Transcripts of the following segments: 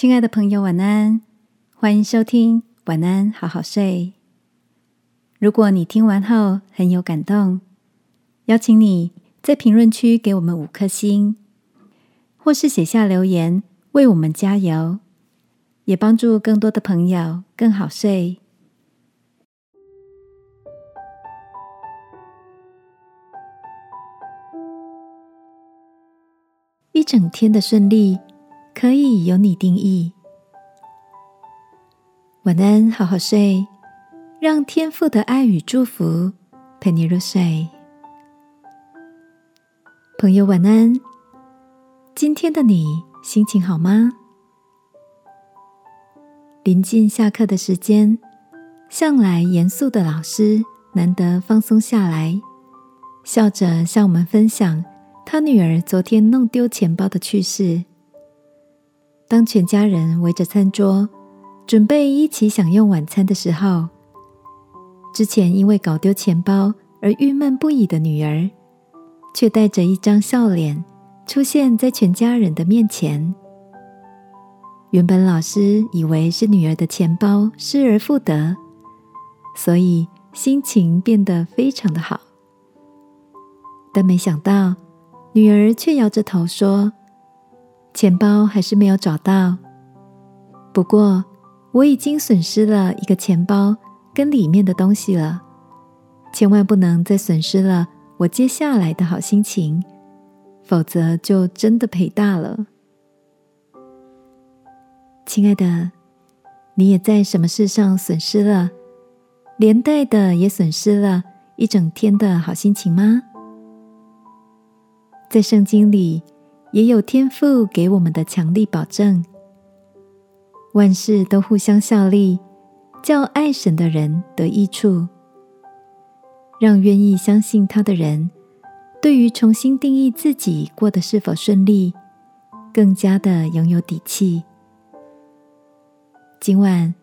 亲爱的朋友，晚安！欢迎收听《晚安，好好睡》。如果你听完后很有感动，邀请你在评论区给我们五颗星，或是写下留言为我们加油，也帮助更多的朋友更好睡。一整天的顺利。可以由你定义。晚安，好好睡，让天父的爱与祝福陪你入睡。朋友，晚安。今天的你心情好吗？临近下课的时间，向来严肃的老师难得放松下来，笑着向我们分享他女儿昨天弄丢钱包的趣事。当全家人围着餐桌，准备一起享用晚餐的时候，之前因为搞丢钱包而郁闷不已的女儿，却带着一张笑脸出现在全家人的面前。原本老师以为是女儿的钱包失而复得，所以心情变得非常的好。但没想到，女儿却摇着头说。钱包还是没有找到，不过我已经损失了一个钱包跟里面的东西了，千万不能再损失了我接下来的好心情，否则就真的赔大了。亲爱的，你也在什么事上损失了，连带的也损失了一整天的好心情吗？在圣经里。也有天赋给我们的强力保证，万事都互相效力，叫爱神的人得益处，让愿意相信他的人，对于重新定义自己过得是否顺利，更加的拥有底气。今晚，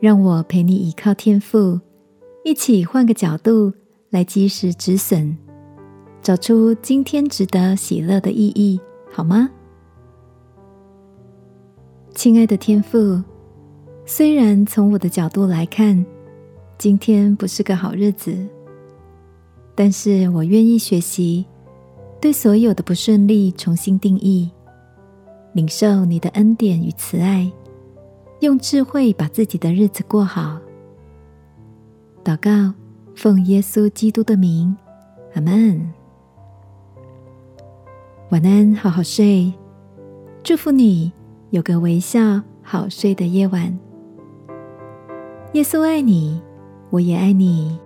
让我陪你依靠天赋，一起换个角度来及时止损，找出今天值得喜乐的意义。好吗，亲爱的天父？虽然从我的角度来看，今天不是个好日子，但是我愿意学习，对所有的不顺利重新定义，领受你的恩典与慈爱，用智慧把自己的日子过好。祷告，奉耶稣基督的名，阿门。晚安，好好睡。祝福你有个微笑好睡的夜晚。耶稣爱你，我也爱你。